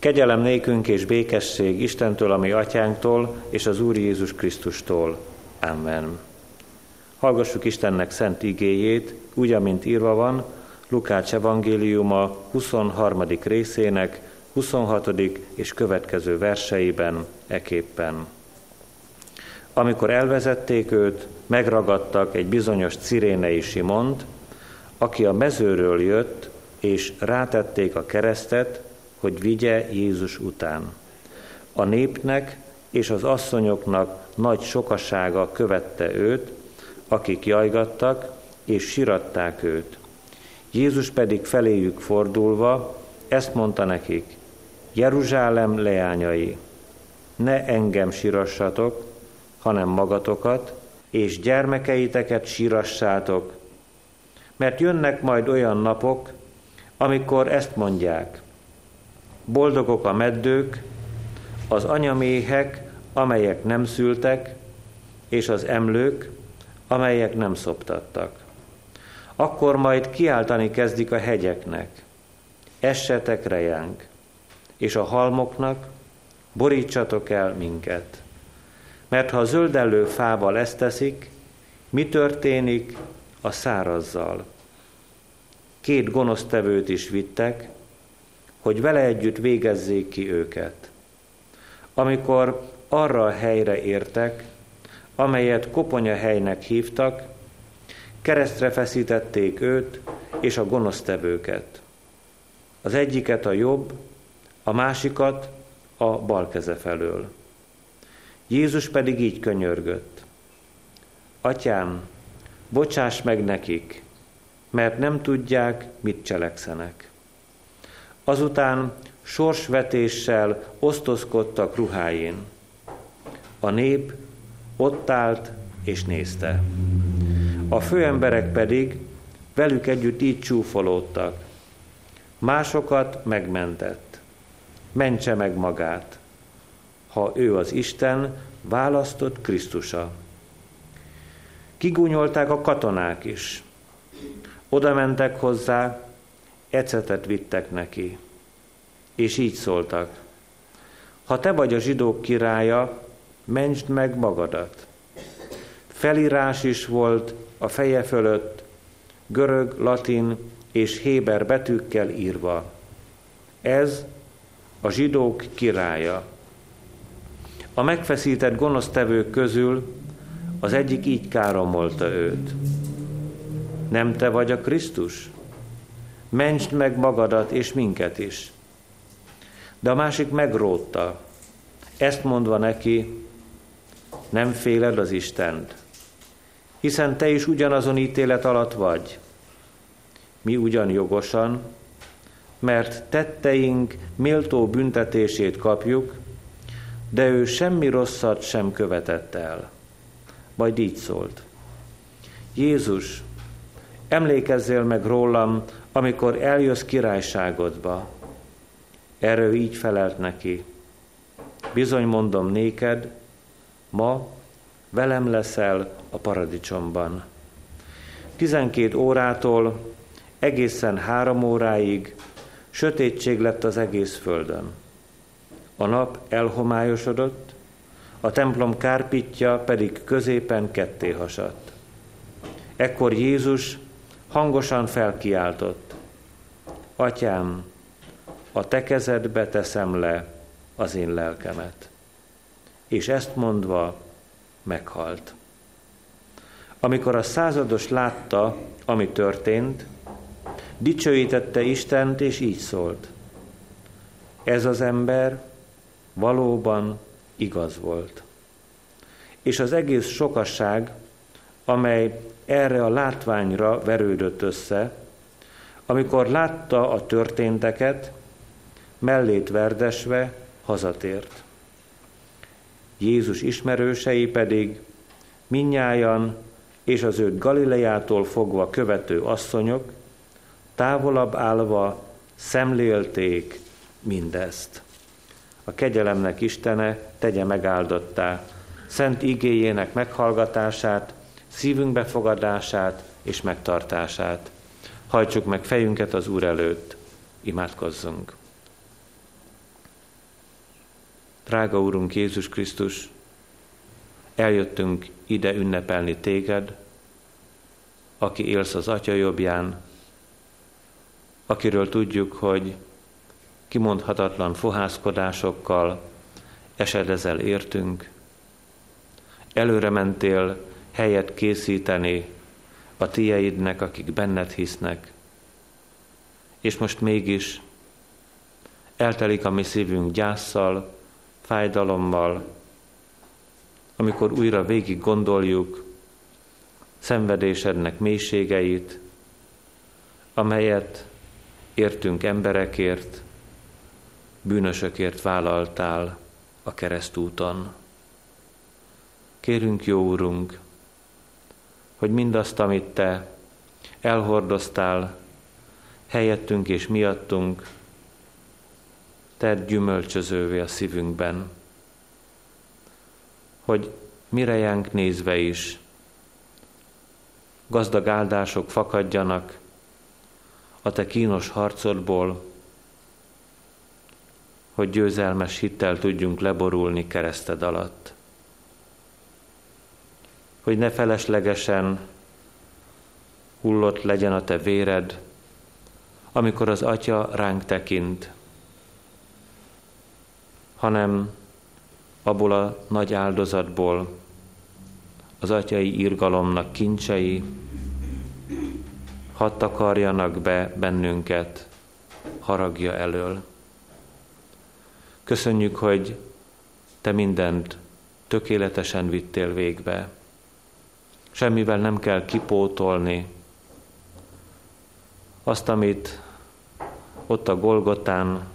Kegyelem nékünk és békesség Istentől, ami atyánktól, és az Úr Jézus Krisztustól. Amen. Hallgassuk Istennek szent igéjét, úgy, amint írva van, Lukács evangéliuma 23. részének 26. és következő verseiben eképpen. Amikor elvezették őt, megragadtak egy bizonyos cirénei Simont, aki a mezőről jött, és rátették a keresztet, hogy vigye Jézus után. A népnek és az asszonyoknak nagy sokasága követte őt, akik jajgattak és siratták őt. Jézus pedig feléjük fordulva ezt mondta nekik, Jeruzsálem leányai, ne engem sirassatok, hanem magatokat, és gyermekeiteket sírassátok, mert jönnek majd olyan napok, amikor ezt mondják, boldogok a meddők, az anyaméhek, amelyek nem szültek, és az emlők, amelyek nem szoptattak. Akkor majd kiáltani kezdik a hegyeknek, essetek rejánk, és a halmoknak, borítsatok el minket. Mert ha a zöldellő fával ezt teszik, mi történik a szárazzal? Két gonosztevőt is vittek, hogy vele együtt végezzék ki őket. Amikor arra a helyre értek, amelyet koponya helynek hívtak, keresztre feszítették őt és a gonosztevőket. Az egyiket a jobb, a másikat a bal keze felől. Jézus pedig így könyörgött. Atyám, bocsáss meg nekik, mert nem tudják, mit cselekszenek. Azután sorsvetéssel osztozkodtak ruháin. A nép ott állt és nézte. A főemberek pedig velük együtt így csúfolódtak. Másokat megmentett. Mentse meg magát, ha ő az Isten választott Krisztusa. Kigúnyolták a katonák is. Oda mentek hozzá, ecetet vittek neki, és így szóltak. Ha te vagy a zsidók királya, mentsd meg magadat. Felírás is volt a feje fölött, görög, latin és héber betűkkel írva. Ez a zsidók királya. A megfeszített gonosztevők közül az egyik így káromolta őt. Nem te vagy a Krisztus? mentsd meg magadat és minket is. De a másik megrótta, ezt mondva neki, nem féled az Istent, hiszen te is ugyanazon ítélet alatt vagy. Mi ugyan jogosan, mert tetteink méltó büntetését kapjuk, de ő semmi rosszat sem követett el. Majd így szólt. Jézus, emlékezzél meg rólam, amikor eljössz királyságodba. Erről így felelt neki. Bizony mondom néked, ma velem leszel a paradicsomban. 12 órától egészen három óráig sötétség lett az egész földön. A nap elhomályosodott, a templom kárpitja pedig középen ketté hasadt. Ekkor Jézus hangosan felkiáltott. Atyám, a te kezedbe teszem le az én lelkemet. És ezt mondva meghalt. Amikor a százados látta, ami történt, dicsőítette Istent, és így szólt. Ez az ember valóban igaz volt. És az egész sokasság, amely erre a látványra verődött össze, amikor látta a történteket, mellét verdesve hazatért. Jézus ismerősei pedig minnyájan és az őt Galileától fogva követő asszonyok távolabb állva szemlélték mindezt. A kegyelemnek Istene tegye megáldottá, szent igéjének meghallgatását, szívünk befogadását és megtartását. Hajtsuk meg fejünket az Úr előtt, imádkozzunk. Drága Úrunk Jézus Krisztus, eljöttünk ide ünnepelni téged, aki élsz az Atya jobbján, akiről tudjuk, hogy kimondhatatlan fohászkodásokkal esedezel értünk, előre mentél helyet készíteni a tieidnek, akik benned hisznek, és most mégis eltelik a mi szívünk gyászsal, fájdalommal, amikor újra végig gondoljuk szenvedésednek mélységeit, amelyet értünk emberekért, bűnösökért vállaltál a keresztúton. Kérünk, jó Úrunk, hogy mindazt, amit Te elhordoztál helyettünk és miattunk, tedd gyümölcsözővé a szívünkben, hogy mirejánk nézve is gazdag áldások fakadjanak a te kínos harcodból, hogy győzelmes hittel tudjunk leborulni kereszted alatt. Hogy ne feleslegesen hullott legyen a te véred, amikor az Atya ránk tekint, hanem abból a nagy áldozatból az atyai írgalomnak kincsei hadd takarjanak be bennünket haragja elől. Köszönjük, hogy Te mindent tökéletesen vittél végbe. Semmivel nem kell kipótolni azt, amit ott a Golgotán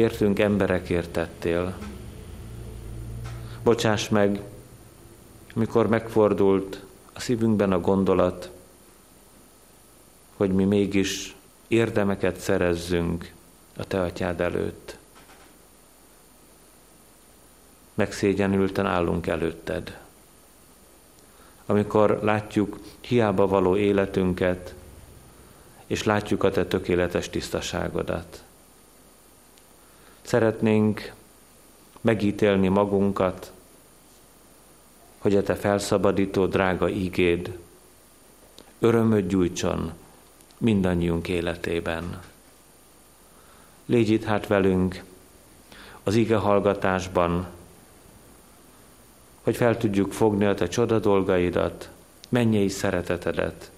értünk emberekért tettél. Bocsáss meg, mikor megfordult a szívünkben a gondolat, hogy mi mégis érdemeket szerezzünk a Te atyád előtt. Megszégyenülten állunk előtted. Amikor látjuk hiába való életünket, és látjuk a Te tökéletes tisztaságodat. Szeretnénk megítélni magunkat, hogy a Te felszabadító drága ígéd örömöt gyújtson mindannyiunk életében. Légy itt hát velünk az ige hallgatásban, hogy fel tudjuk fogni a Te csoda dolgaidat, mennyei szeretetedet.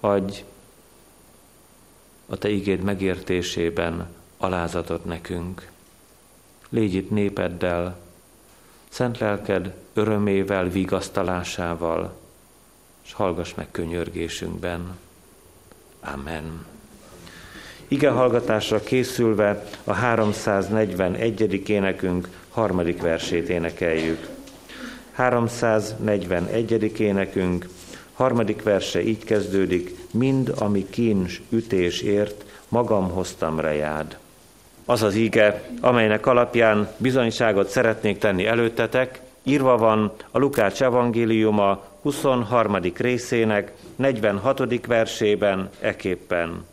Adj a Te igéd megértésében alázatot nekünk. Légy itt népeddel, szent lelked örömével, vigasztalásával, és hallgass meg könyörgésünkben. Amen. Ige hallgatásra készülve a 341. énekünk harmadik versét énekeljük. 341. énekünk harmadik verse így kezdődik, mind ami kíns ütés ért, magam hoztam rejád. Az az ige, amelynek alapján bizonyságot szeretnék tenni előttetek, írva van a Lukács evangéliuma 23. részének 46. versében eképpen.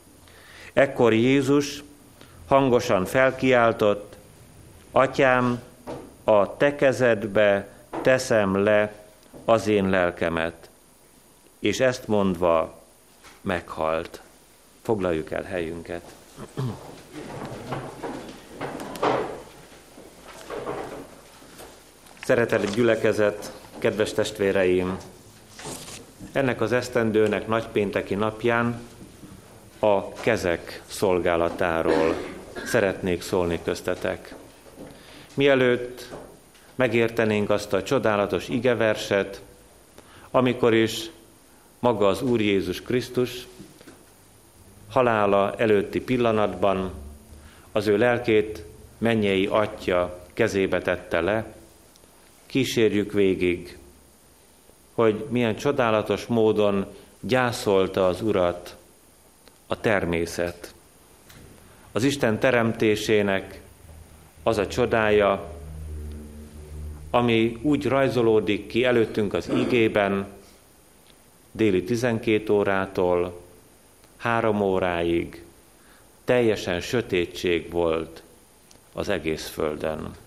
Ekkor Jézus hangosan felkiáltott, Atyám, a te kezedbe teszem le az én lelkemet. És ezt mondva meghalt. Foglaljuk el helyünket. Szeretett gyülekezet, kedves testvéreim! Ennek az esztendőnek nagypénteki napján a kezek szolgálatáról szeretnék szólni köztetek. Mielőtt megértenénk azt a csodálatos igeverset, amikor is maga az Úr Jézus Krisztus halála előtti pillanatban az ő lelkét mennyei atya kezébe tette le, kísérjük végig, hogy milyen csodálatos módon gyászolta az Urat a természet. Az Isten teremtésének az a csodája, ami úgy rajzolódik ki előttünk az ígében, déli 12 órától három óráig teljesen sötétség volt az egész földön.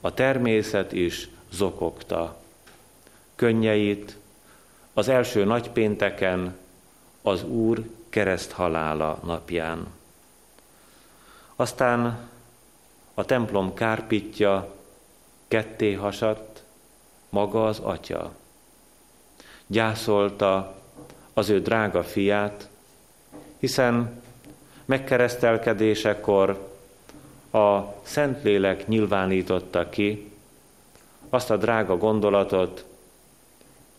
A természet is zokogta. Könnyeit az első nagypénteken, az Úr kereszt halála napján. Aztán a templom kárpitja ketté hasadt, maga az atya. Gyászolta az ő drága fiát, hiszen megkeresztelkedésekor a Szentlélek nyilvánította ki azt a drága gondolatot,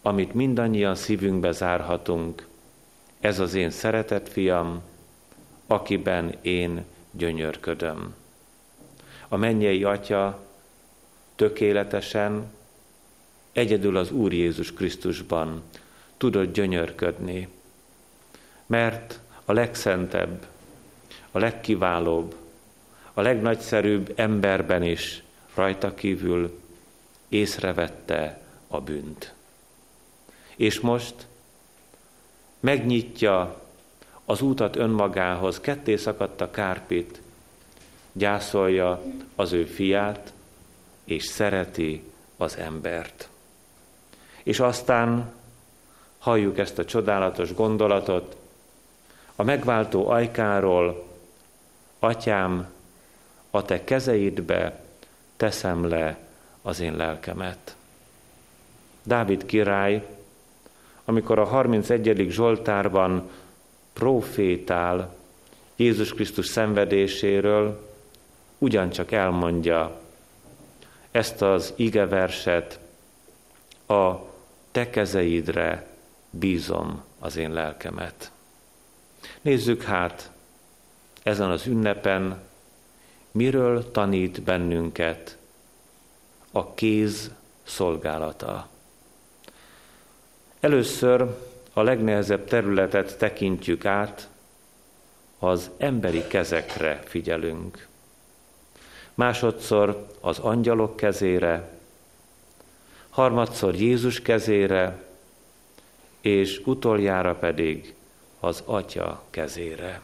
amit mindannyian szívünkbe zárhatunk. Ez az én szeretett fiam, akiben én gyönyörködöm. A mennyei atya tökéletesen, egyedül az Úr Jézus Krisztusban tudott gyönyörködni, mert a legszentebb, a legkiválóbb, a legnagyszerűbb emberben is rajta kívül észrevette a bűnt. És most megnyitja az útat önmagához, ketté szakadt a kárpit, gyászolja az ő fiát, és szereti az embert. És aztán halljuk ezt a csodálatos gondolatot, a megváltó ajkáról, Atyám, a te kezeidbe teszem le az én lelkemet. Dávid király, amikor a 31. Zsoltárban profétál Jézus Krisztus szenvedéséről, ugyancsak elmondja ezt az igeverset, a te kezeidre bízom az én lelkemet. Nézzük hát ezen az ünnepen, miről tanít bennünket a kéz szolgálata. Először a legnehezebb területet tekintjük át, az emberi kezekre figyelünk. Másodszor az angyalok kezére, harmadszor Jézus kezére, és utoljára pedig az Atya kezére.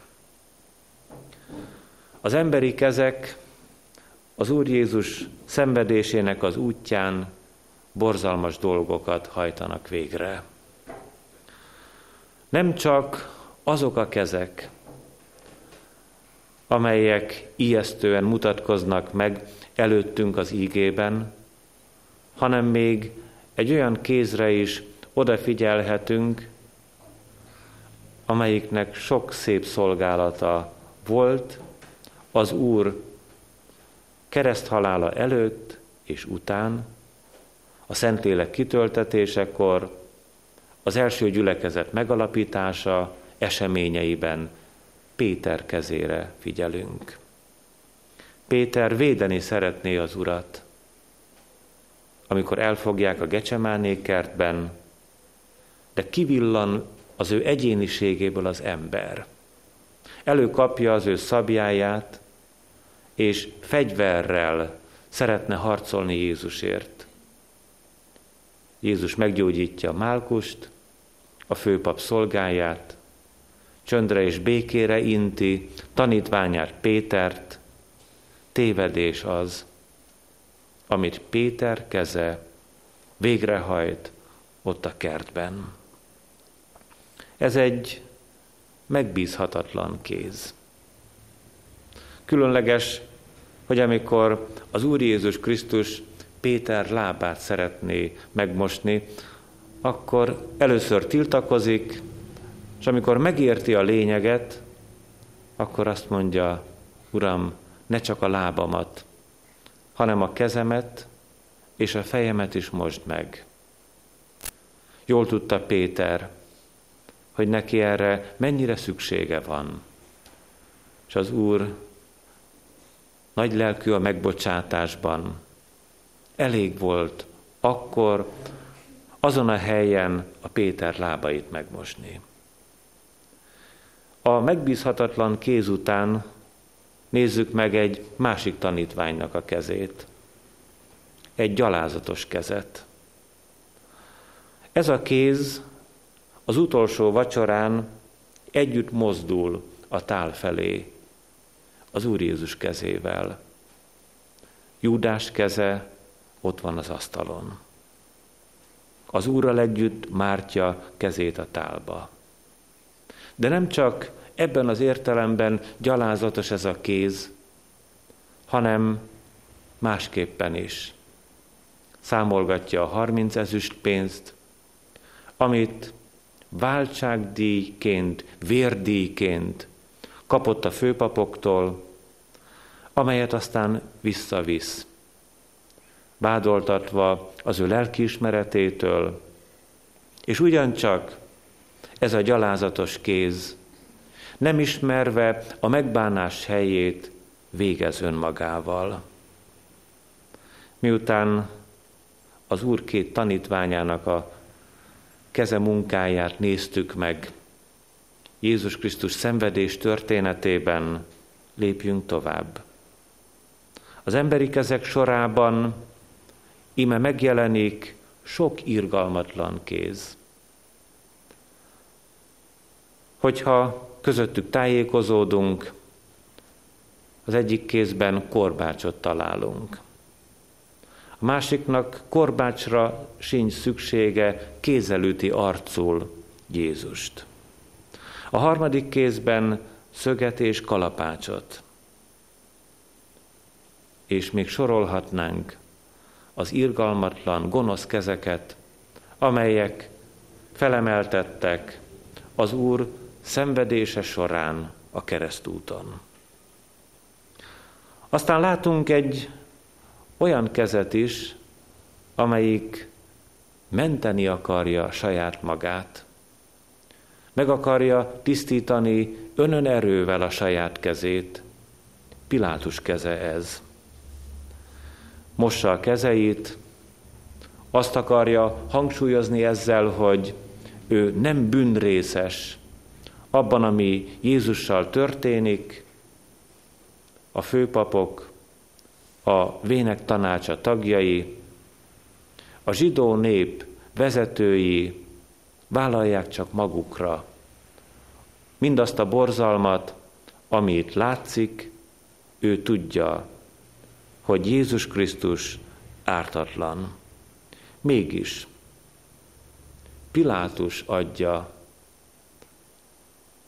Az emberi kezek az Úr Jézus szenvedésének az útján borzalmas dolgokat hajtanak végre. Nem csak azok a kezek, amelyek ijesztően mutatkoznak meg előttünk az ígében, hanem még egy olyan kézre is odafigyelhetünk, amelyiknek sok szép szolgálata volt az Úr kereszthalála előtt és után, a Szentlélek kitöltetésekor, az első gyülekezet megalapítása eseményeiben Péter kezére figyelünk. Péter védeni szeretné az urat, amikor elfogják a Gecsemáné kertben, de kivillan az ő egyéniségéből az ember. Előkapja az ő szabjáját, és fegyverrel szeretne harcolni Jézusért. Jézus meggyógyítja Málkust, a főpap szolgáját, csöndre és békére inti tanítványát Pétert, tévedés az, amit Péter keze végrehajt ott a kertben. Ez egy megbízhatatlan kéz. Különleges, hogy amikor az Úr Jézus Krisztus Péter lábát szeretné megmosni, akkor először tiltakozik, és amikor megérti a lényeget, akkor azt mondja, Uram, ne csak a lábamat, hanem a kezemet és a fejemet is most meg. Jól tudta Péter, hogy neki erre mennyire szüksége van. És az Úr nagy lelkű a megbocsátásban. Elég volt akkor azon a helyen a Péter lábait megmosni. A megbízhatatlan kéz után nézzük meg egy másik tanítványnak a kezét. Egy gyalázatos kezet. Ez a kéz az utolsó vacsorán együtt mozdul a tál felé. az Úr Jézus kezével. Júdás keze ott van az asztalon. Az Úrral együtt mártja kezét a tálba. De nem csak ebben az értelemben gyalázatos ez a kéz, hanem másképpen is. Számolgatja a 30 ezüst pénzt, amit váltságdíjként, vérdíjként kapott a főpapoktól, amelyet aztán visszavisz, vádoltatva az ő lelkiismeretétől, és ugyancsak ez a gyalázatos kéz, nem ismerve a megbánás helyét, végez önmagával. Miután az Úr két tanítványának a keze munkáját néztük meg, Jézus Krisztus szenvedés történetében lépjünk tovább. Az emberi kezek sorában ime megjelenik sok irgalmatlan kéz. Hogyha közöttük tájékozódunk, az egyik kézben korbácsot találunk. A másiknak korbácsra sincs szüksége, kézelüti arcul Jézust. A harmadik kézben szöget és kalapácsot. És még sorolhatnánk az irgalmatlan, gonosz kezeket, amelyek felemeltettek az Úr szenvedése során a keresztúton. Aztán látunk egy olyan kezet is, amelyik menteni akarja saját magát. Meg akarja tisztítani önön erővel a saját kezét. Pilátus keze ez. Mossa a kezeit, azt akarja hangsúlyozni ezzel, hogy ő nem bűnrészes abban, ami Jézussal történik, a főpapok, a vének tanácsa tagjai, a zsidó nép vezetői vállalják csak magukra mindazt a borzalmat, amit látszik, ő tudja, hogy Jézus Krisztus ártatlan. Mégis Pilátus adja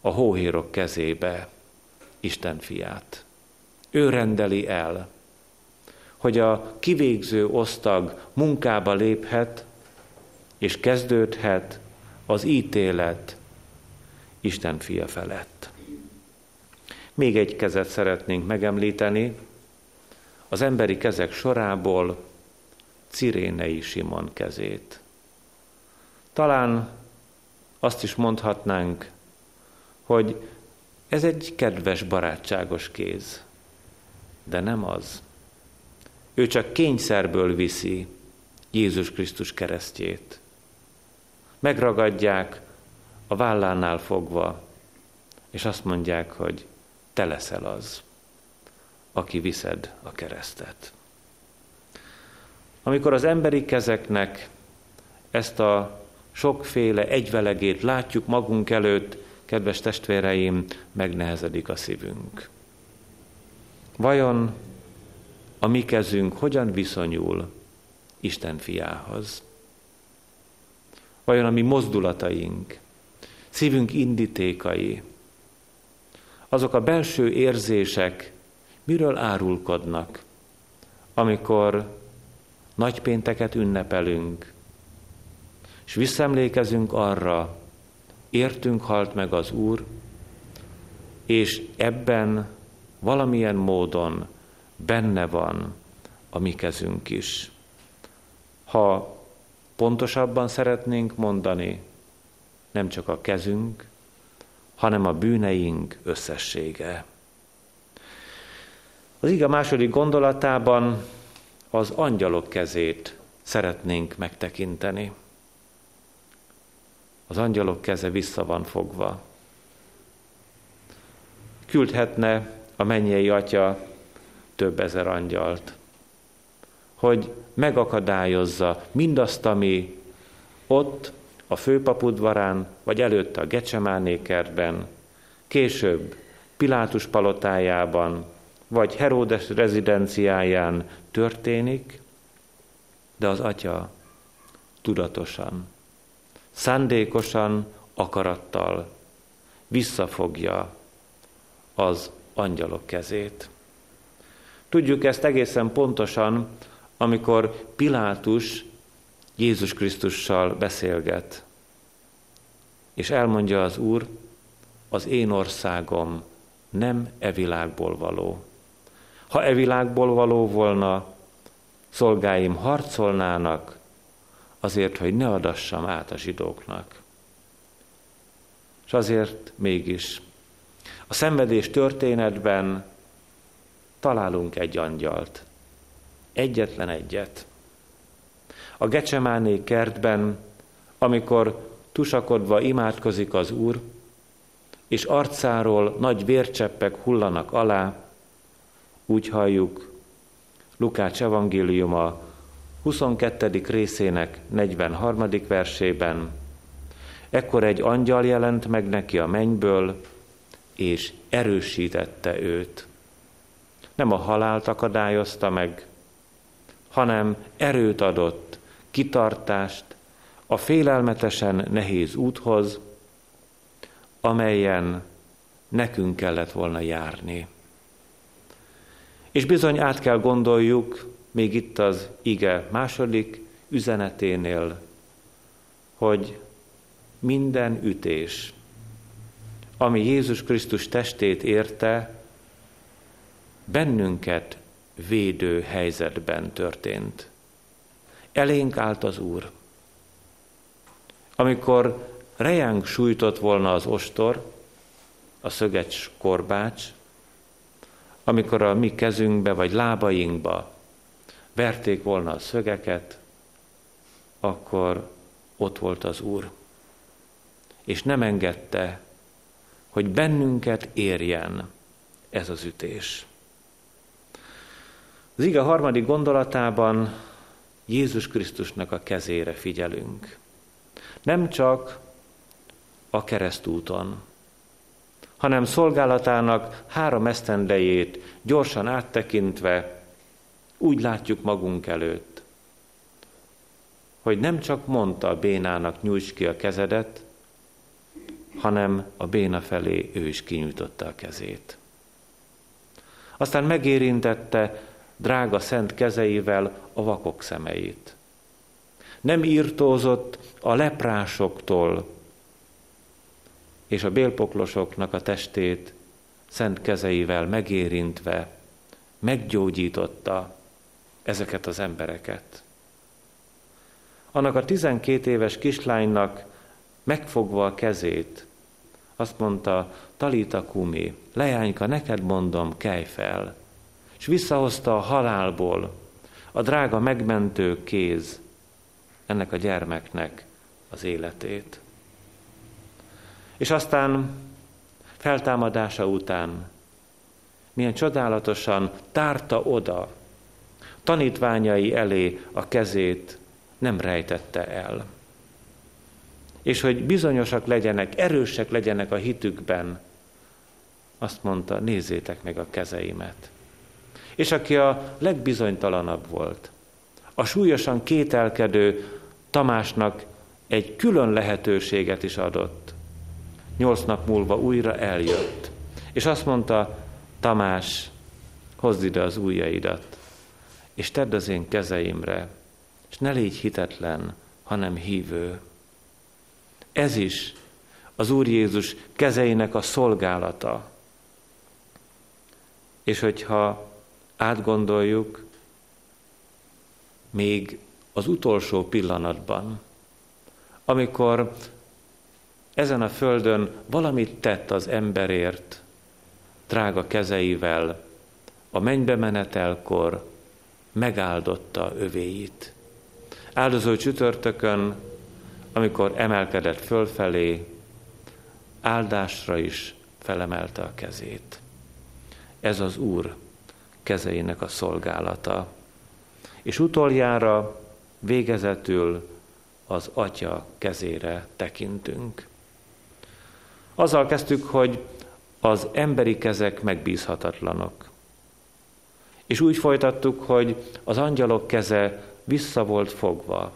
a hóhérok kezébe Isten fiát. Ő rendeli el, hogy a kivégző osztag munkába léphet, és kezdődhet az ítélet Isten fia felett. Még egy kezet szeretnénk megemlíteni, az emberi kezek sorából Cirénei Simon kezét. Talán azt is mondhatnánk, hogy ez egy kedves, barátságos kéz, de nem az. Ő csak kényszerből viszi Jézus Krisztus keresztjét. Megragadják a vállánál fogva, és azt mondják, hogy te leszel az, aki viszed a keresztet. Amikor az emberi kezeknek ezt a sokféle egyvelegét látjuk magunk előtt, kedves testvéreim, megnehezedik a szívünk. Vajon a mi kezünk hogyan viszonyul Isten fiához? Vajon a mi mozdulataink, szívünk indítékai, azok a belső érzések miről árulkodnak, amikor nagypénteket ünnepelünk, és visszaemlékezünk arra, értünk halt meg az Úr, és ebben valamilyen módon benne van a mi kezünk is. Ha pontosabban szeretnénk mondani, nem csak a kezünk, hanem a bűneink összessége. Az ige második gondolatában az angyalok kezét szeretnénk megtekinteni. Az angyalok keze vissza van fogva. Küldhetne a mennyei atya több ezer angyalt, hogy megakadályozza mindazt, ami ott a főpapudvarán, vagy előtte a Gecsemáné később Pilátus palotájában, vagy Heródes rezidenciáján történik, de az atya tudatosan, szándékosan, akarattal visszafogja az angyalok kezét. Tudjuk ezt egészen pontosan, amikor Pilátus Jézus Krisztussal beszélget, és elmondja az Úr, az én országom nem e világból való. Ha e világból való volna, szolgáim harcolnának azért, hogy ne adassam át a zsidóknak. És azért mégis a szenvedés történetben találunk egy angyalt. Egyetlen egyet. A Gecsemáné kertben, amikor tusakodva imádkozik az Úr, és arcáról nagy vércseppek hullanak alá, úgy halljuk Lukács evangéliuma 22. részének 43. versében, ekkor egy angyal jelent meg neki a mennyből, és erősítette őt. Nem a halált akadályozta meg, hanem erőt adott, kitartást a félelmetesen nehéz úthoz, amelyen nekünk kellett volna járni. És bizony át kell gondoljuk, még itt az ige második üzeneténél, hogy minden ütés, ami Jézus Krisztus testét érte, bennünket védő helyzetben történt. Elénk állt az Úr. Amikor rejánk sújtott volna az ostor, a szögecs korbács, amikor a mi kezünkbe vagy lábainkba verték volna a szögeket, akkor ott volt az Úr. És nem engedte, hogy bennünket érjen ez az ütés. Az ige harmadik gondolatában Jézus Krisztusnak a kezére figyelünk. Nem csak a keresztúton, hanem szolgálatának három esztendejét gyorsan áttekintve úgy látjuk magunk előtt, hogy nem csak mondta a bénának nyújts ki a kezedet, hanem a béna felé ő is kinyújtotta a kezét. Aztán megérintette drága szent kezeivel a vakok szemeit. Nem írtózott a leprásoktól, és a bélpoklosoknak a testét szent kezeivel megérintve meggyógyította ezeket az embereket. Annak a tizenkét éves kislánynak megfogva a kezét, azt mondta, Talita Kumi, leányka, neked mondom, kelj fel. És visszahozta a halálból a drága megmentő kéz ennek a gyermeknek az életét. És aztán feltámadása után milyen csodálatosan tárta oda tanítványai elé a kezét, nem rejtette el. És hogy bizonyosak legyenek, erősek legyenek a hitükben, azt mondta, nézzétek meg a kezeimet. És aki a legbizonytalanabb volt, a súlyosan kételkedő Tamásnak egy külön lehetőséget is adott. Nyolc nap múlva újra eljött, és azt mondta, Tamás, hozd ide az ujjaidat, és tedd az én kezeimre, és ne légy hitetlen, hanem hívő. Ez is az Úr Jézus kezeinek a szolgálata. És hogyha átgondoljuk, még az utolsó pillanatban, amikor ezen a földön valamit tett az emberért, drága kezeivel, a mennybe menetelkor megáldotta övéit. Áldozó csütörtökön, amikor emelkedett fölfelé, áldásra is felemelte a kezét. Ez az Úr kezeinek a szolgálata. És utoljára, végezetül az Atya kezére tekintünk. Azzal kezdtük, hogy az emberi kezek megbízhatatlanok. És úgy folytattuk, hogy az angyalok keze vissza volt fogva.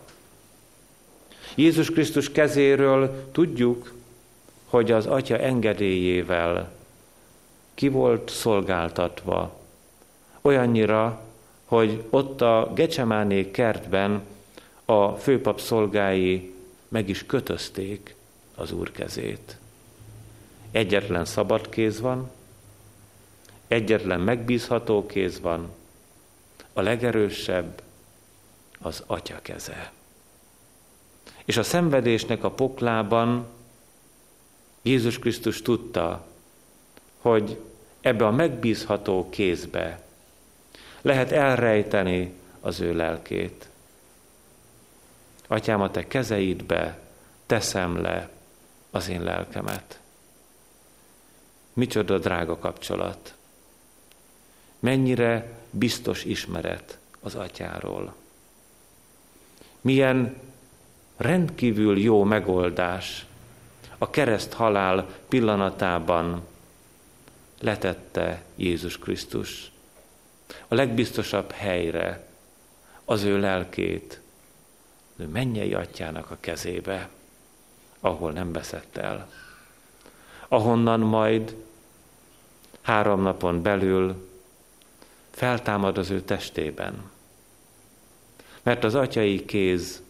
Jézus Krisztus kezéről tudjuk, hogy az Atya engedélyével ki volt szolgáltatva. Olyannyira, hogy ott a Gecsemáné kertben a főpap szolgái meg is kötözték az Úr kezét. Egyetlen szabad kéz van, egyetlen megbízható kéz van, a legerősebb az Atya keze. És a szenvedésnek a poklában Jézus Krisztus tudta, hogy ebbe a megbízható kézbe lehet elrejteni az ő lelkét. Atyám, a te kezeidbe teszem le az én lelkemet. Micsoda drága kapcsolat. Mennyire biztos ismeret az atyáról. Milyen rendkívül jó megoldás a kereszt halál pillanatában letette Jézus Krisztus a legbiztosabb helyre az ő lelkét, ő mennyei atyának a kezébe, ahol nem veszett el. Ahonnan majd három napon belül feltámad az ő testében. Mert az atyai kéz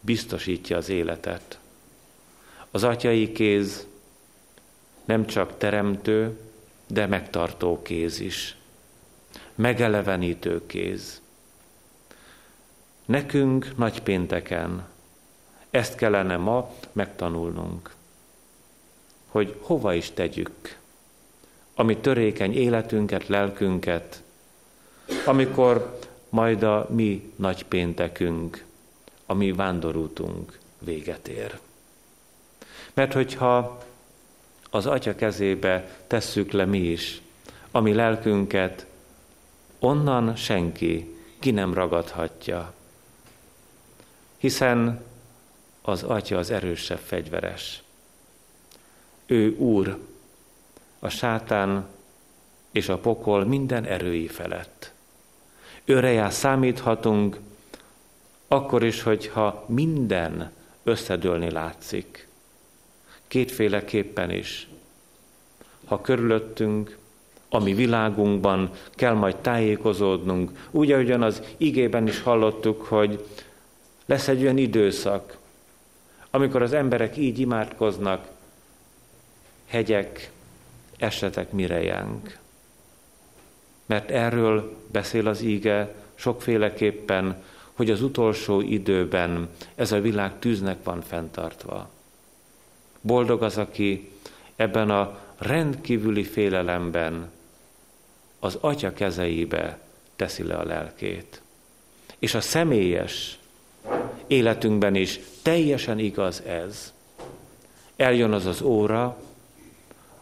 biztosítja az életet. Az atyai kéz nem csak teremtő, de megtartó kéz is. Megelevenítő kéz. Nekünk nagy pénteken ezt kellene ma megtanulnunk, hogy hova is tegyük ami törékeny életünket, lelkünket, amikor majd a mi nagy péntekünk, a mi vándorútunk véget ér. Mert hogyha az Atya kezébe tesszük le mi is, ami lelkünket, onnan senki ki nem ragadhatja. Hiszen az Atya az erősebb fegyveres. Ő Úr, a sátán és a pokol minden erői felett. Őre számíthatunk, akkor is, hogyha minden összedőlni látszik. Kétféleképpen is. Ha körülöttünk, a mi világunkban kell majd tájékozódnunk, úgy, ahogyan az igében is hallottuk, hogy lesz egy olyan időszak, amikor az emberek így imádkoznak, hegyek, esetek mire jánk. Mert erről beszél az íge sokféleképpen, hogy az utolsó időben ez a világ tűznek van fenntartva. Boldog az, aki ebben a rendkívüli félelemben az atya kezeibe teszi le a lelkét. És a személyes életünkben is teljesen igaz ez. Eljön az az óra,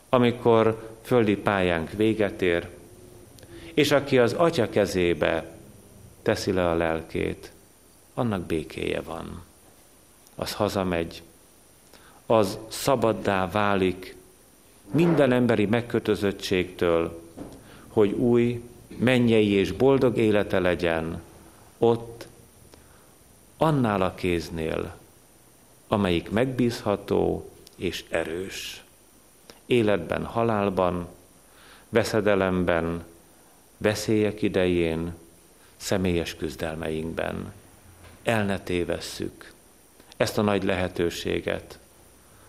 amikor földi pályánk véget ér, és aki az atya kezébe teszi le a lelkét, annak békéje van. Az hazamegy, az szabaddá válik minden emberi megkötözöttségtől, hogy új, mennyei és boldog élete legyen ott, annál a kéznél, amelyik megbízható és erős életben, halálban, veszedelemben, veszélyek idején, személyes küzdelmeinkben. El ne tévesszük ezt a nagy lehetőséget,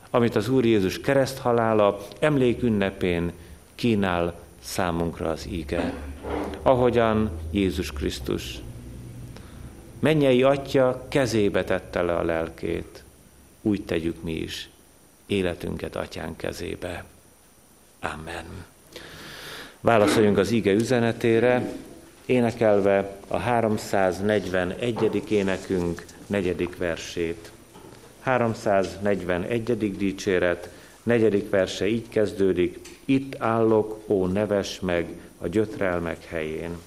amit az Úr Jézus kereszthalála emlékünnepén kínál számunkra az íge. Ahogyan Jézus Krisztus mennyei atya kezébe tette le a lelkét, úgy tegyük mi is életünket atyán kezébe. Amen. Válaszoljunk az ige üzenetére, énekelve a 341. énekünk negyedik versét. 341. dicséret, negyedik verse így kezdődik, itt állok, ó neves meg a gyötrelmek helyén.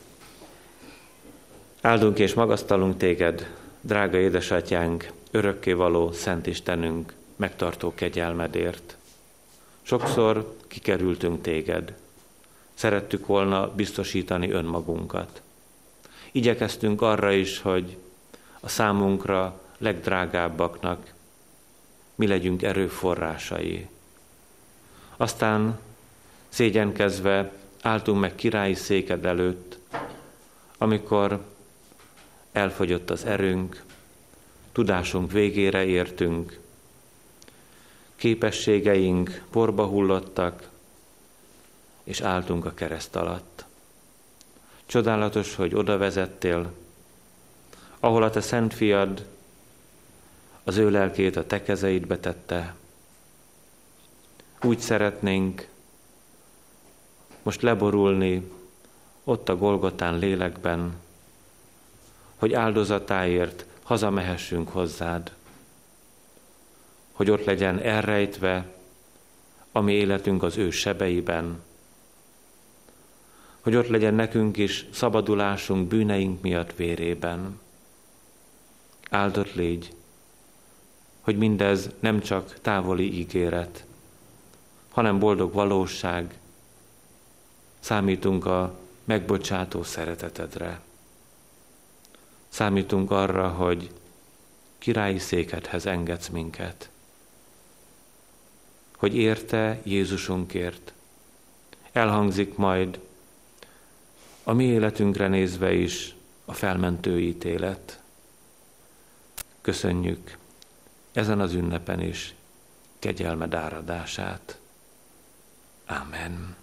Áldunk és magasztalunk téged, drága édesatyánk, örökkévaló Szent Istenünk, megtartó kegyelmedért. Sokszor kikerültünk téged, szerettük volna biztosítani önmagunkat. Igyekeztünk arra is, hogy a számunkra legdrágábbaknak mi legyünk erőforrásai. Aztán szégyenkezve álltunk meg királyi széked előtt, amikor elfogyott az erőnk, tudásunk végére értünk, képességeink porba hullottak, és álltunk a kereszt alatt. Csodálatos, hogy oda vezettél, ahol a te szent fiad az ő lelkét a te kezeidbe tette. Úgy szeretnénk most leborulni ott a Golgotán lélekben, hogy áldozatáért hazamehessünk hozzád, hogy ott legyen elrejtve a mi életünk az ő sebeiben, hogy ott legyen nekünk is szabadulásunk bűneink miatt vérében. Áldott légy, hogy mindez nem csak távoli ígéret, hanem boldog valóság. Számítunk a megbocsátó szeretetedre. Számítunk arra, hogy királyi székedhez engedsz minket. Hogy érte Jézusunkért. Elhangzik majd a mi életünkre nézve is a felmentő ítélet. Köszönjük ezen az ünnepen is kegyelmed áradását. Amen.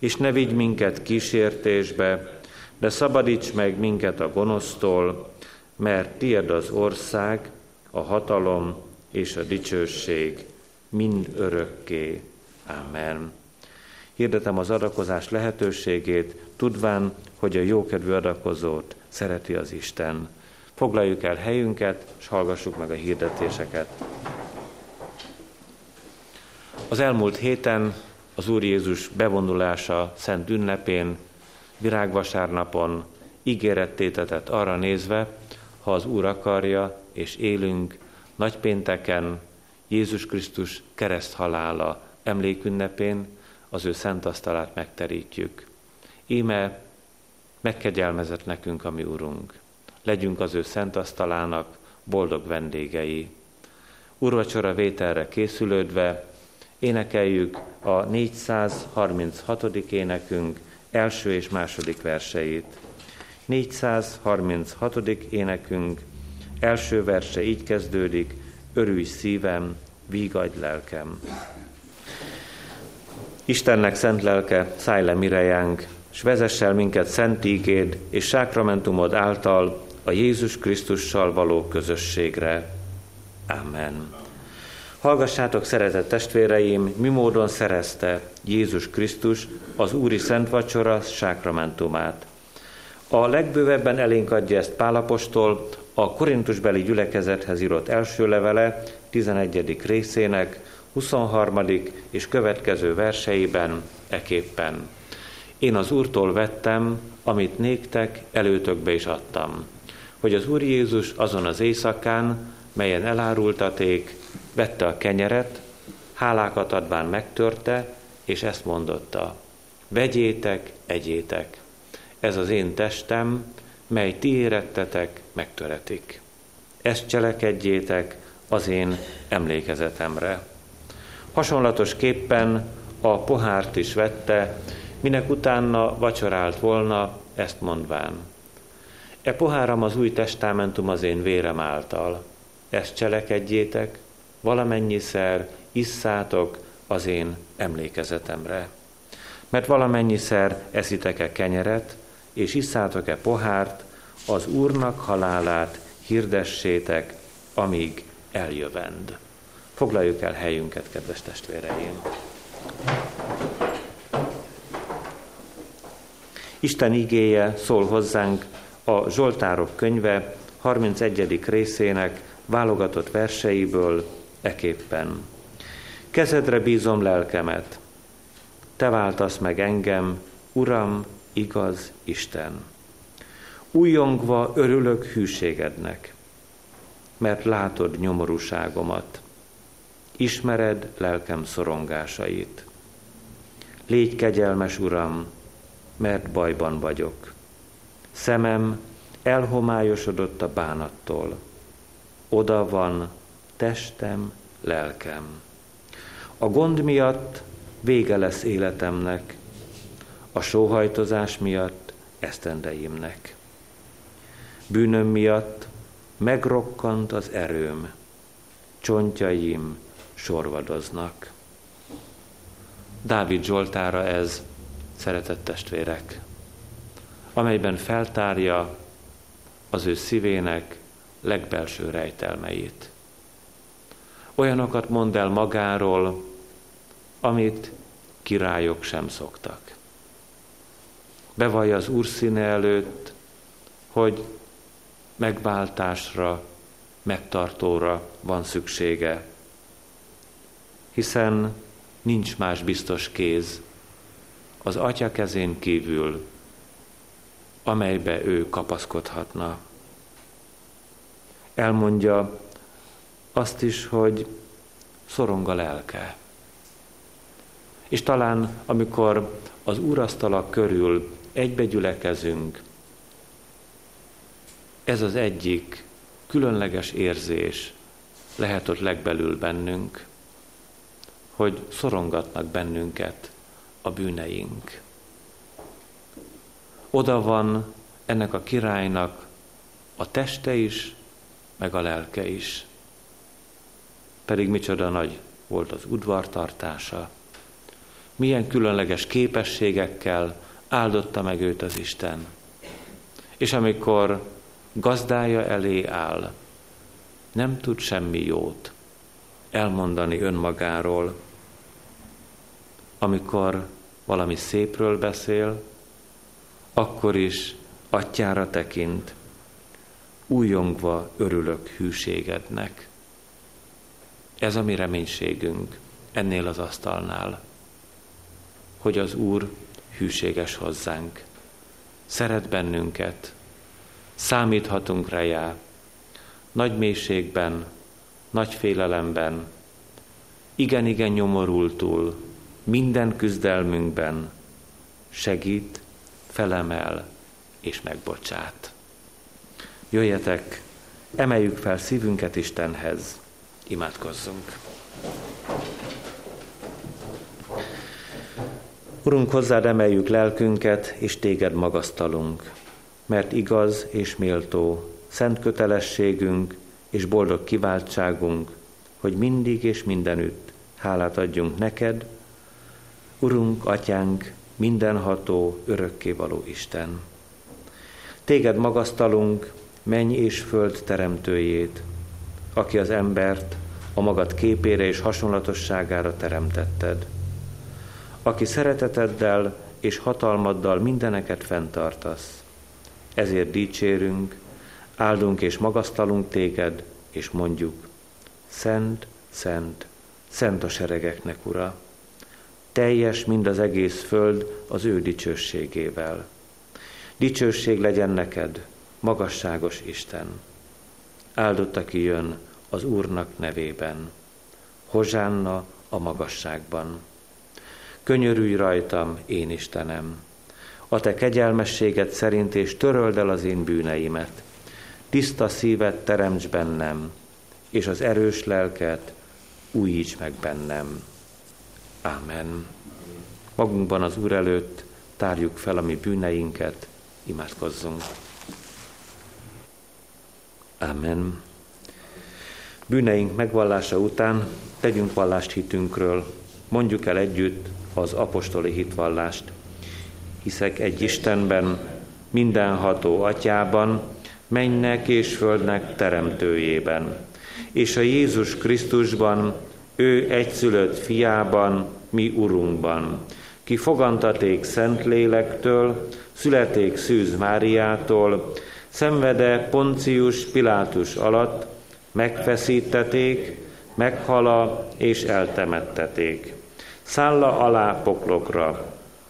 És ne vigy minket kísértésbe, de szabadíts meg minket a gonosztól, mert tied az ország, a hatalom és a dicsőség mind örökké. Amen. Hirdetem az adakozás lehetőségét, tudván, hogy a jókedvű adakozót szereti az Isten. Foglaljuk el helyünket, és hallgassuk meg a hirdetéseket. Az elmúlt héten az Úr Jézus bevonulása Szent ünnepén, virágvasárnapon ígérettétetett arra nézve, ha az Úr akarja és élünk, nagypénteken Jézus Krisztus kereszthalála emlékünnepén az ő szent asztalát megterítjük. Íme megkegyelmezett nekünk a mi Urunk. Legyünk az ő szent asztalának boldog vendégei. Urvacsora vételre készülődve énekeljük a 436. énekünk első és második verseit. 436. énekünk első verse így kezdődik, örülj szívem, vígadj lelkem. Istennek szent lelke, szállj le mirejánk, s vezess el minket szent ígéd és sákramentumod által a Jézus Krisztussal való közösségre. Amen. Hallgassátok, szeretett testvéreim, mi módon szerezte Jézus Krisztus az Úri Szent Vacsora sákramentumát. A legbővebben elénk adja ezt Pálapostól a Korintusbeli gyülekezethez írott első levele 11. részének 23. és következő verseiben eképpen. Én az Úrtól vettem, amit néktek előtökbe is adtam, hogy az Úr Jézus azon az éjszakán, melyen elárultaték, vette a kenyeret, hálákat adván megtörte, és ezt mondotta, vegyétek, egyétek, ez az én testem, mely ti érettetek, megtöretik. Ezt cselekedjétek az én emlékezetemre. Hasonlatosképpen a pohárt is vette, minek utána vacsorált volna, ezt mondván. E poháram az új testamentum az én vérem által. Ezt cselekedjétek, valamennyiszer isszátok az én emlékezetemre. Mert valamennyiszer eszitek-e kenyeret, és isszátok-e pohárt, az Úrnak halálát hirdessétek, amíg eljövend. Foglaljuk el helyünket, kedves testvéreim! Isten igéje szól hozzánk a Zsoltárok könyve 31. részének válogatott verseiből eképpen. Kezedre bízom lelkemet, te váltasz meg engem, Uram, igaz Isten. Újongva örülök hűségednek, mert látod nyomorúságomat, ismered lelkem szorongásait. Légy kegyelmes, Uram, mert bajban vagyok. Szemem elhomályosodott a bánattól. Oda van testem, lelkem. A gond miatt vége lesz életemnek, a sóhajtozás miatt esztendeimnek. Bűnöm miatt megrokkant az erőm, csontjaim sorvadoznak. Dávid Zsoltára ez, szeretett testvérek, amelyben feltárja az ő szívének legbelső rejtelmeit. Olyanokat mond el magáról, amit királyok sem szoktak. Bevallja az Úr színe előtt, hogy megváltásra, megtartóra van szüksége, hiszen nincs más biztos kéz az atya kezén kívül, amelybe ő kapaszkodhatna. Elmondja azt is, hogy szorong a lelke. És talán, amikor az úrasztalak körül egybegyülekezünk, ez az egyik különleges érzés lehet ott legbelül bennünk, hogy szorongatnak bennünket a bűneink. Oda van ennek a királynak a teste is, meg a lelke is. Pedig micsoda nagy volt az udvartartása, milyen különleges képességekkel áldotta meg őt az Isten. És amikor gazdája elé áll, nem tud semmi jót elmondani önmagáról. Amikor valami szépről beszél, akkor is atyára tekint, újongva örülök hűségednek. Ez a mi reménységünk ennél az asztalnál hogy az Úr hűséges hozzánk. Szeret bennünket, számíthatunk rá, nagy mélységben, nagy félelemben, igen-igen nyomorultul, minden küzdelmünkben segít, felemel és megbocsát. Jöjjetek, emeljük fel szívünket Istenhez, imádkozzunk. Urunk, hozzád emeljük lelkünket, és téged magasztalunk, mert igaz és méltó, szent kötelességünk és boldog kiváltságunk, hogy mindig és mindenütt hálát adjunk neked, Urunk, Atyánk, mindenható, örökkévaló Isten. Téged magasztalunk, menj és föld teremtőjét, aki az embert a magad képére és hasonlatosságára teremtetted aki szereteteddel és hatalmaddal mindeneket fenntartasz. Ezért dicsérünk, áldunk és magasztalunk téged, és mondjuk, Szent, Szent, Szent a seregeknek, Ura! Teljes mind az egész föld az ő dicsőségével. Dicsőség legyen neked, magasságos Isten! Áldott, aki jön az Úrnak nevében. Hozsánna a magasságban könyörülj rajtam, én Istenem. A te kegyelmességed szerint, és töröld el az én bűneimet. Tiszta szívet teremts bennem, és az erős lelket újíts meg bennem. Ámen. Magunkban az Úr előtt tárjuk fel a mi bűneinket, imádkozzunk. Amen. Bűneink megvallása után tegyünk vallást hitünkről, mondjuk el együtt az apostoli hitvallást. Hiszek egy Istenben, mindenható atyában, mennek és földnek teremtőjében, és a Jézus Krisztusban, ő egyszülött fiában, mi Urunkban, ki fogantaték Szent Lélektől, születék Szűz Máriától, szenvede Poncius Pilátus alatt, megfeszíteték, meghala és eltemetteték. Szálla alá poklokra,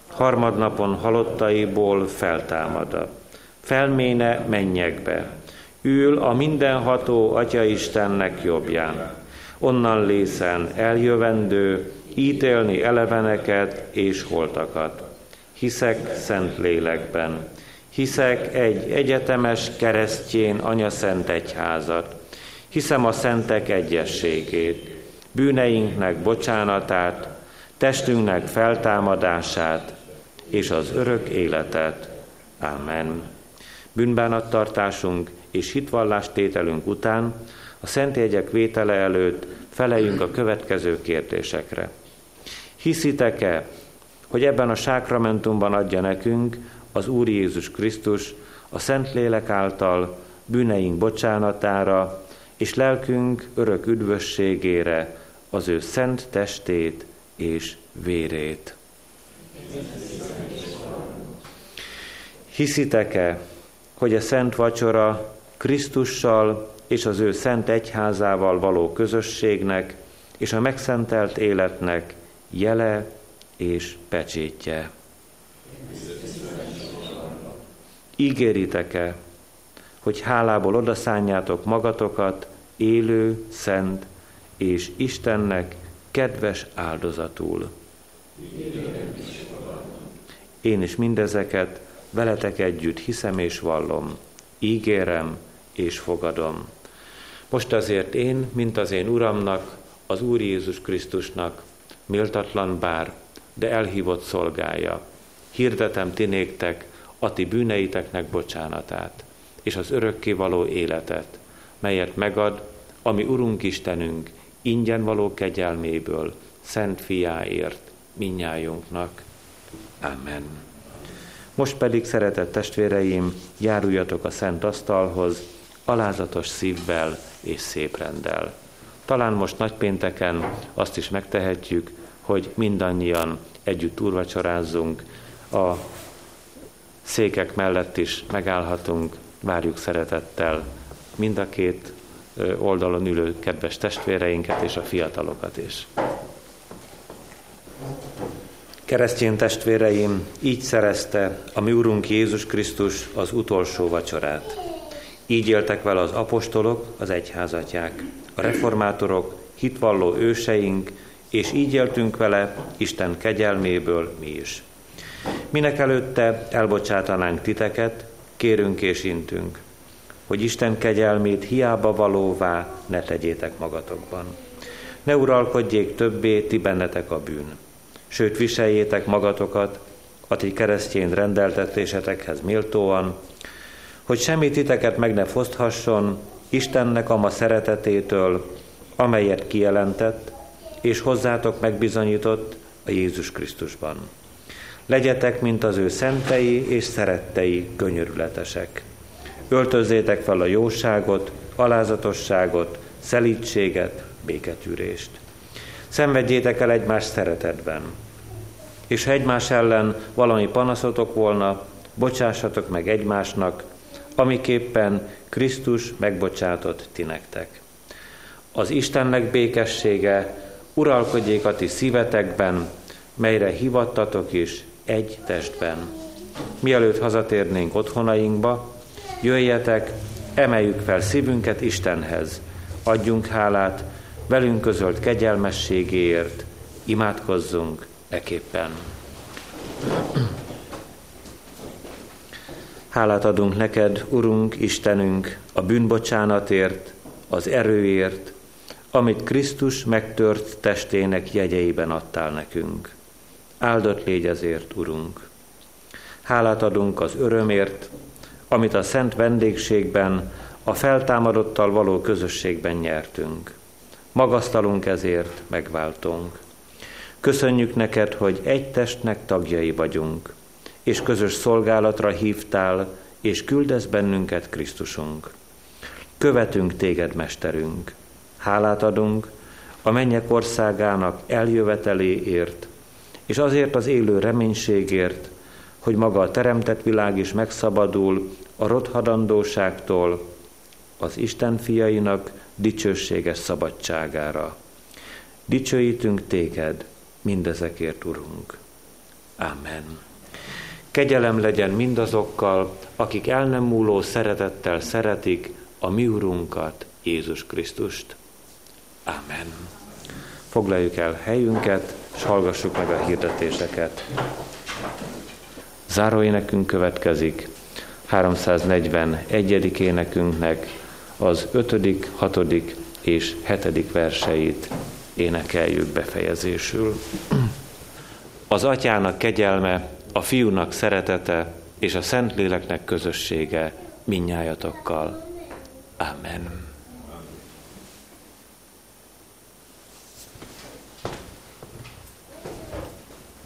harmadnapon halottaiból feltámada. Felméne mennyekbe, ül a mindenható Atya Istennek jobbján. Onnan lészen eljövendő, ítélni eleveneket és holtakat. Hiszek szent lélekben. Hiszek egy egyetemes keresztjén anya szent egyházat. Hiszem a szentek egyességét, bűneinknek bocsánatát, testünknek feltámadását és az örök életet. Amen. Bűnbánattartásunk és hitvallástételünk után a szentjegyek vétele előtt feleljünk a következő kérdésekre. Hiszitek-e, hogy ebben a sákramentumban adja nekünk az Úr Jézus Krisztus a Szentlélek által bűneink bocsánatára és lelkünk örök üdvösségére az ő szent testét és vérét. Hiszitek-e, hogy a szent vacsora Krisztussal és az ő szent egyházával való közösségnek és a megszentelt életnek jele és pecsétje. Ígéritek-e, hogy hálából odaszánjátok magatokat élő, szent és Istennek kedves áldozatul? Én is mindezeket veletek együtt hiszem és vallom, ígérem és fogadom. Most azért én, mint az én Uramnak, az Úr Jézus Krisztusnak, méltatlan bár, de elhívott szolgája. Hirdetem ti néktek a ti bűneiteknek bocsánatát, és az örökkévaló életet, melyet megad, ami Urunk Istenünk ingyen való kegyelméből, szent fiáért, minnyájunknak. Amen. Most pedig, szeretett testvéreim, járuljatok a szent asztalhoz, alázatos szívvel és szép rendel. Talán most nagypénteken azt is megtehetjük, hogy mindannyian együtt úrvacsorázzunk, a székek mellett is megállhatunk, várjuk szeretettel mind a két oldalon ülő kedves testvéreinket és a fiatalokat is. Keresztény testvéreim, így szerezte a mi Urunk Jézus Krisztus az utolsó vacsorát. Így éltek vele az apostolok, az egyházatják, a reformátorok, hitvalló őseink, és így éltünk vele Isten kegyelméből mi is. Minek előtte elbocsátanánk titeket, kérünk és intünk, hogy Isten kegyelmét hiába valóvá ne tegyétek magatokban. Ne uralkodjék többé ti bennetek a bűn, sőt viseljétek magatokat a ti keresztjén rendeltetésetekhez méltóan, hogy semmi titeket meg ne foszthasson Istennek a ma szeretetétől, amelyet kijelentett, és hozzátok megbizonyított a Jézus Krisztusban. Legyetek, mint az ő szentei és szerettei könyörületesek. Öltözzétek fel a jóságot, alázatosságot, szelítséget, béketűrést. Szenvedjétek el egymás szeretetben. És ha egymás ellen valami panaszotok volna, bocsássatok meg egymásnak, amiképpen Krisztus megbocsátott ti nektek. Az Istennek békessége uralkodjék a ti szívetekben, melyre hivattatok is egy testben. Mielőtt hazatérnénk otthonainkba, jöjjetek, emeljük fel szívünket Istenhez, adjunk hálát, velünk közölt kegyelmességéért, imádkozzunk eképpen. Hálát adunk neked, Urunk, Istenünk, a bűnbocsánatért, az erőért, amit Krisztus megtört testének jegyeiben adtál nekünk. Áldott légy ezért, Urunk! Hálát adunk az örömért, amit a szent vendégségben, a feltámadottal való közösségben nyertünk. Magasztalunk ezért, megváltunk. Köszönjük neked, hogy egy testnek tagjai vagyunk, és közös szolgálatra hívtál, és küldesz bennünket Krisztusunk. Követünk téged, Mesterünk, Hálát adunk a mennyek országának eljöveteléért, és azért az élő reménységért, hogy maga a teremtett világ is megszabadul a rothadandóságtól, az Isten fiainak dicsőséges szabadságára. Dicsőítünk téged mindezekért, Urunk. Amen. Kegyelem legyen mindazokkal, akik el nem múló szeretettel szeretik a mi Urunkat, Jézus Krisztust. Amen. Foglaljuk el helyünket, és hallgassuk meg a hirdetéseket. Záróénekünk következik, 341. énekünknek az 5., 6. és 7. verseit énekeljük befejezésül. Az atyának kegyelme, a fiúnak szeretete és a Szentléleknek közössége minnyájatokkal. Amen.